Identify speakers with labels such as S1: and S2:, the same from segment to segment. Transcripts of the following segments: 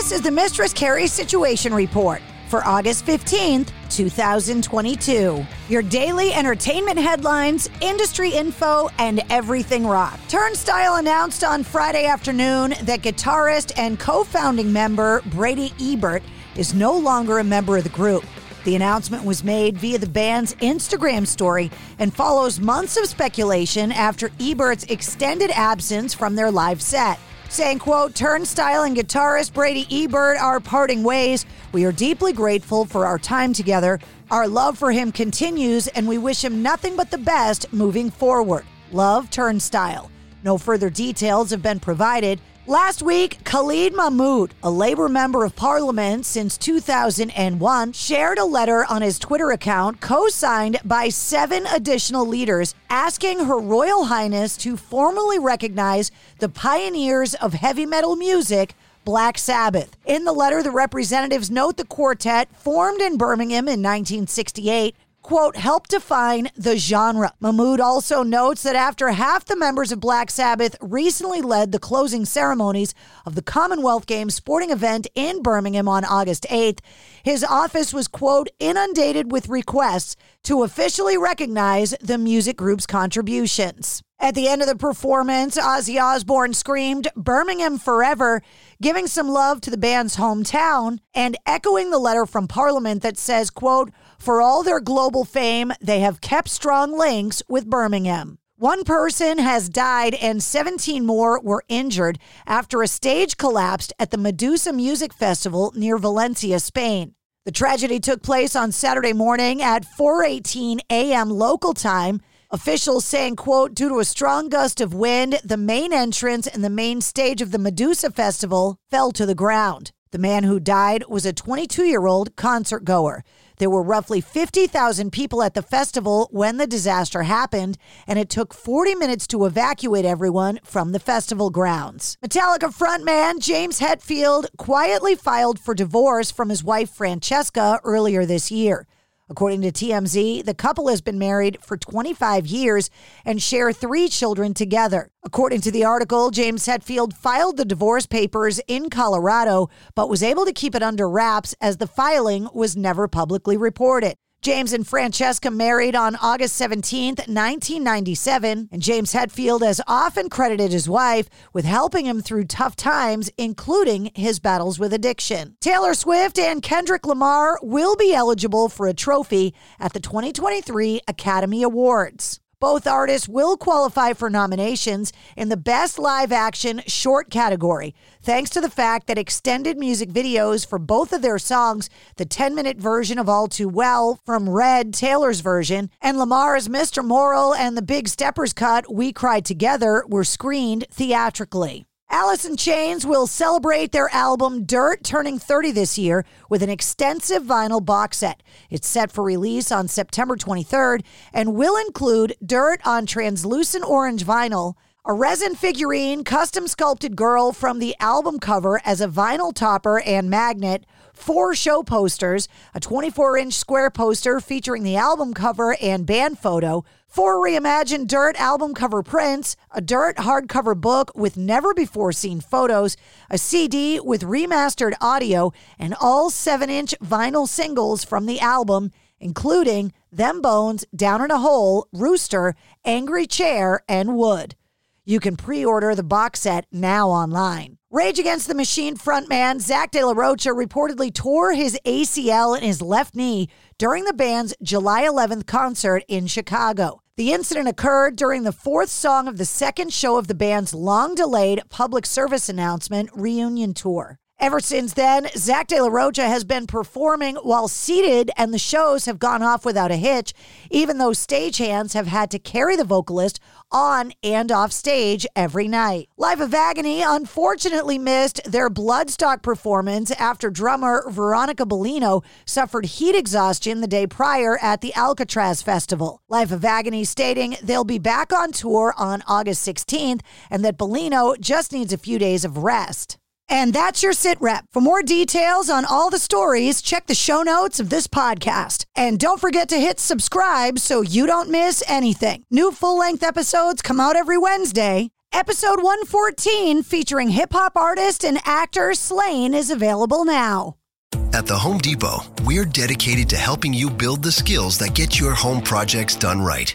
S1: This is the Mistress Carrie Situation Report for August 15th, 2022. Your daily entertainment headlines, industry info, and everything rock. Turnstile announced on Friday afternoon that guitarist and co founding member Brady Ebert is no longer a member of the group. The announcement was made via the band's Instagram story and follows months of speculation after Ebert's extended absence from their live set. Saying, quote, Turnstile and guitarist Brady Ebert are parting ways. We are deeply grateful for our time together. Our love for him continues, and we wish him nothing but the best moving forward. Love Turnstile. No further details have been provided. Last week, Khalid Mahmood, a Labor member of Parliament since 2001, shared a letter on his Twitter account co signed by seven additional leaders asking Her Royal Highness to formally recognize the pioneers of heavy metal music. Black Sabbath. In the letter, the representatives note the quartet, formed in Birmingham in 1968, quote, help define the genre. Mahmood also notes that after half the members of Black Sabbath recently led the closing ceremonies of the Commonwealth Games sporting event in Birmingham on August 8th, his office was, quote, inundated with requests to officially recognize the music group's contributions. At the end of the performance, Ozzy Osbourne screamed, Birmingham forever, giving some love to the band's hometown and echoing the letter from Parliament that says, quote, for all their global fame, they have kept strong links with Birmingham. One person has died and 17 more were injured after a stage collapsed at the Medusa Music Festival near Valencia, Spain. The tragedy took place on Saturday morning at 4:18 a.m. local time. Officials saying, quote, due to a strong gust of wind, the main entrance and the main stage of the Medusa Festival fell to the ground. The man who died was a 22 year old concert goer. There were roughly 50,000 people at the festival when the disaster happened, and it took 40 minutes to evacuate everyone from the festival grounds. Metallica frontman James Hetfield quietly filed for divorce from his wife Francesca earlier this year. According to TMZ, the couple has been married for 25 years and share three children together. According to the article, James Hetfield filed the divorce papers in Colorado, but was able to keep it under wraps as the filing was never publicly reported. James and Francesca married on August 17, 1997, and James Hetfield has often credited his wife with helping him through tough times, including his battles with addiction. Taylor Swift and Kendrick Lamar will be eligible for a trophy at the 2023 Academy Awards. Both artists will qualify for nominations in the Best Live Action Short category, thanks to the fact that extended music videos for both of their songs, the 10 minute version of All Too Well from Red, Taylor's version, and Lamar's Mr. Morale and the Big Steppers cut, We Cried Together, were screened theatrically. Alice in Chains will celebrate their album Dirt turning 30 this year with an extensive vinyl box set. It's set for release on September 23rd and will include Dirt on translucent orange vinyl, a resin figurine, custom sculpted girl from the album cover as a vinyl topper and magnet, four show posters, a 24 inch square poster featuring the album cover and band photo, four reimagined Dirt album cover prints, a Dirt hardcover book with never before seen photos, a CD with remastered audio, and all 7 inch vinyl singles from the album, including Them Bones, Down in a Hole, Rooster, Angry Chair, and Wood. You can pre order the box set now online. Rage Against the Machine frontman Zach De La Rocha reportedly tore his ACL in his left knee during the band's July 11th concert in Chicago. The incident occurred during the fourth song of the second show of the band's long delayed public service announcement reunion tour. Ever since then, Zach De La Rocha has been performing while seated, and the shows have gone off without a hitch, even though stagehands have had to carry the vocalist on and off stage every night. Life of Agony unfortunately missed their Bloodstock performance after drummer Veronica Bellino suffered heat exhaustion the day prior at the Alcatraz Festival. Life of Agony stating they'll be back on tour on August 16th and that Bellino just needs a few days of rest. And that's your sit rep. For more details on all the stories, check the show notes of this podcast. And don't forget to hit subscribe so you don't miss anything. New full length episodes come out every Wednesday. Episode 114, featuring hip hop artist and actor Slaine, is available now.
S2: At the Home Depot, we're dedicated to helping you build the skills that get your home projects done right.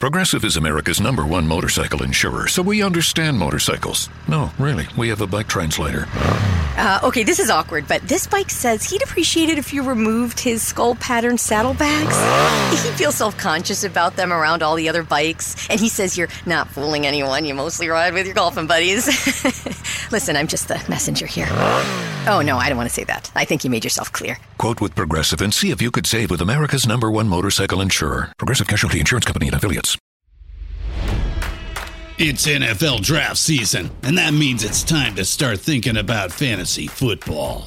S3: Progressive is America's number one motorcycle insurer, so we understand motorcycles. No, really, we have a bike translator.
S4: Uh, okay, this is awkward, but this bike says he'd appreciate it if you removed his skull pattern saddlebags. he feels self conscious about them around all the other bikes, and he says you're not fooling anyone. You mostly ride with your golfing buddies. Listen, I'm just the messenger here. Oh, no, I don't want to say that. I think you made yourself clear.
S3: Quote with Progressive and see if you could save with America's number one motorcycle insurer. Progressive Casualty Insurance Company and affiliates.
S5: It's NFL draft season, and that means it's time to start thinking about fantasy football.